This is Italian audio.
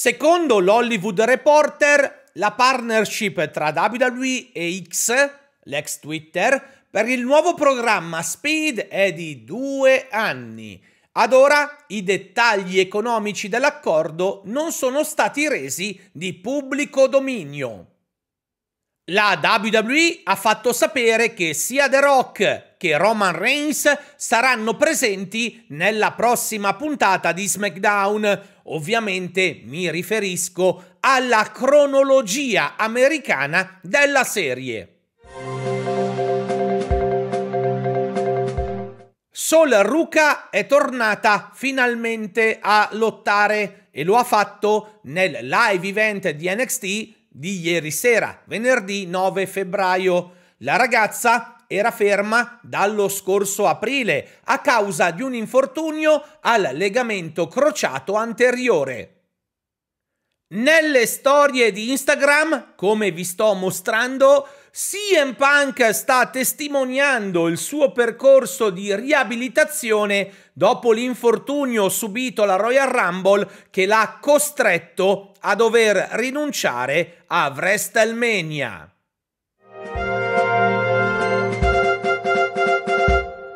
Secondo l'Hollywood Reporter, la partnership tra WWE e X, l'ex Twitter, per il nuovo programma Speed è di due anni. Ad ora i dettagli economici dell'accordo non sono stati resi di pubblico dominio. La WWE ha fatto sapere che sia The Rock che Roman Reigns saranno presenti nella prossima puntata di SmackDown. Ovviamente mi riferisco alla cronologia americana della serie. Sol Ruka è tornata finalmente a lottare e lo ha fatto nel live event di NXT di ieri sera, venerdì 9 febbraio. La ragazza era ferma dallo scorso aprile a causa di un infortunio al legamento crociato anteriore. Nelle storie di Instagram, come vi sto mostrando, CM Punk sta testimoniando il suo percorso di riabilitazione dopo l'infortunio subito alla Royal Rumble che l'ha costretto a dover rinunciare a WrestleMania.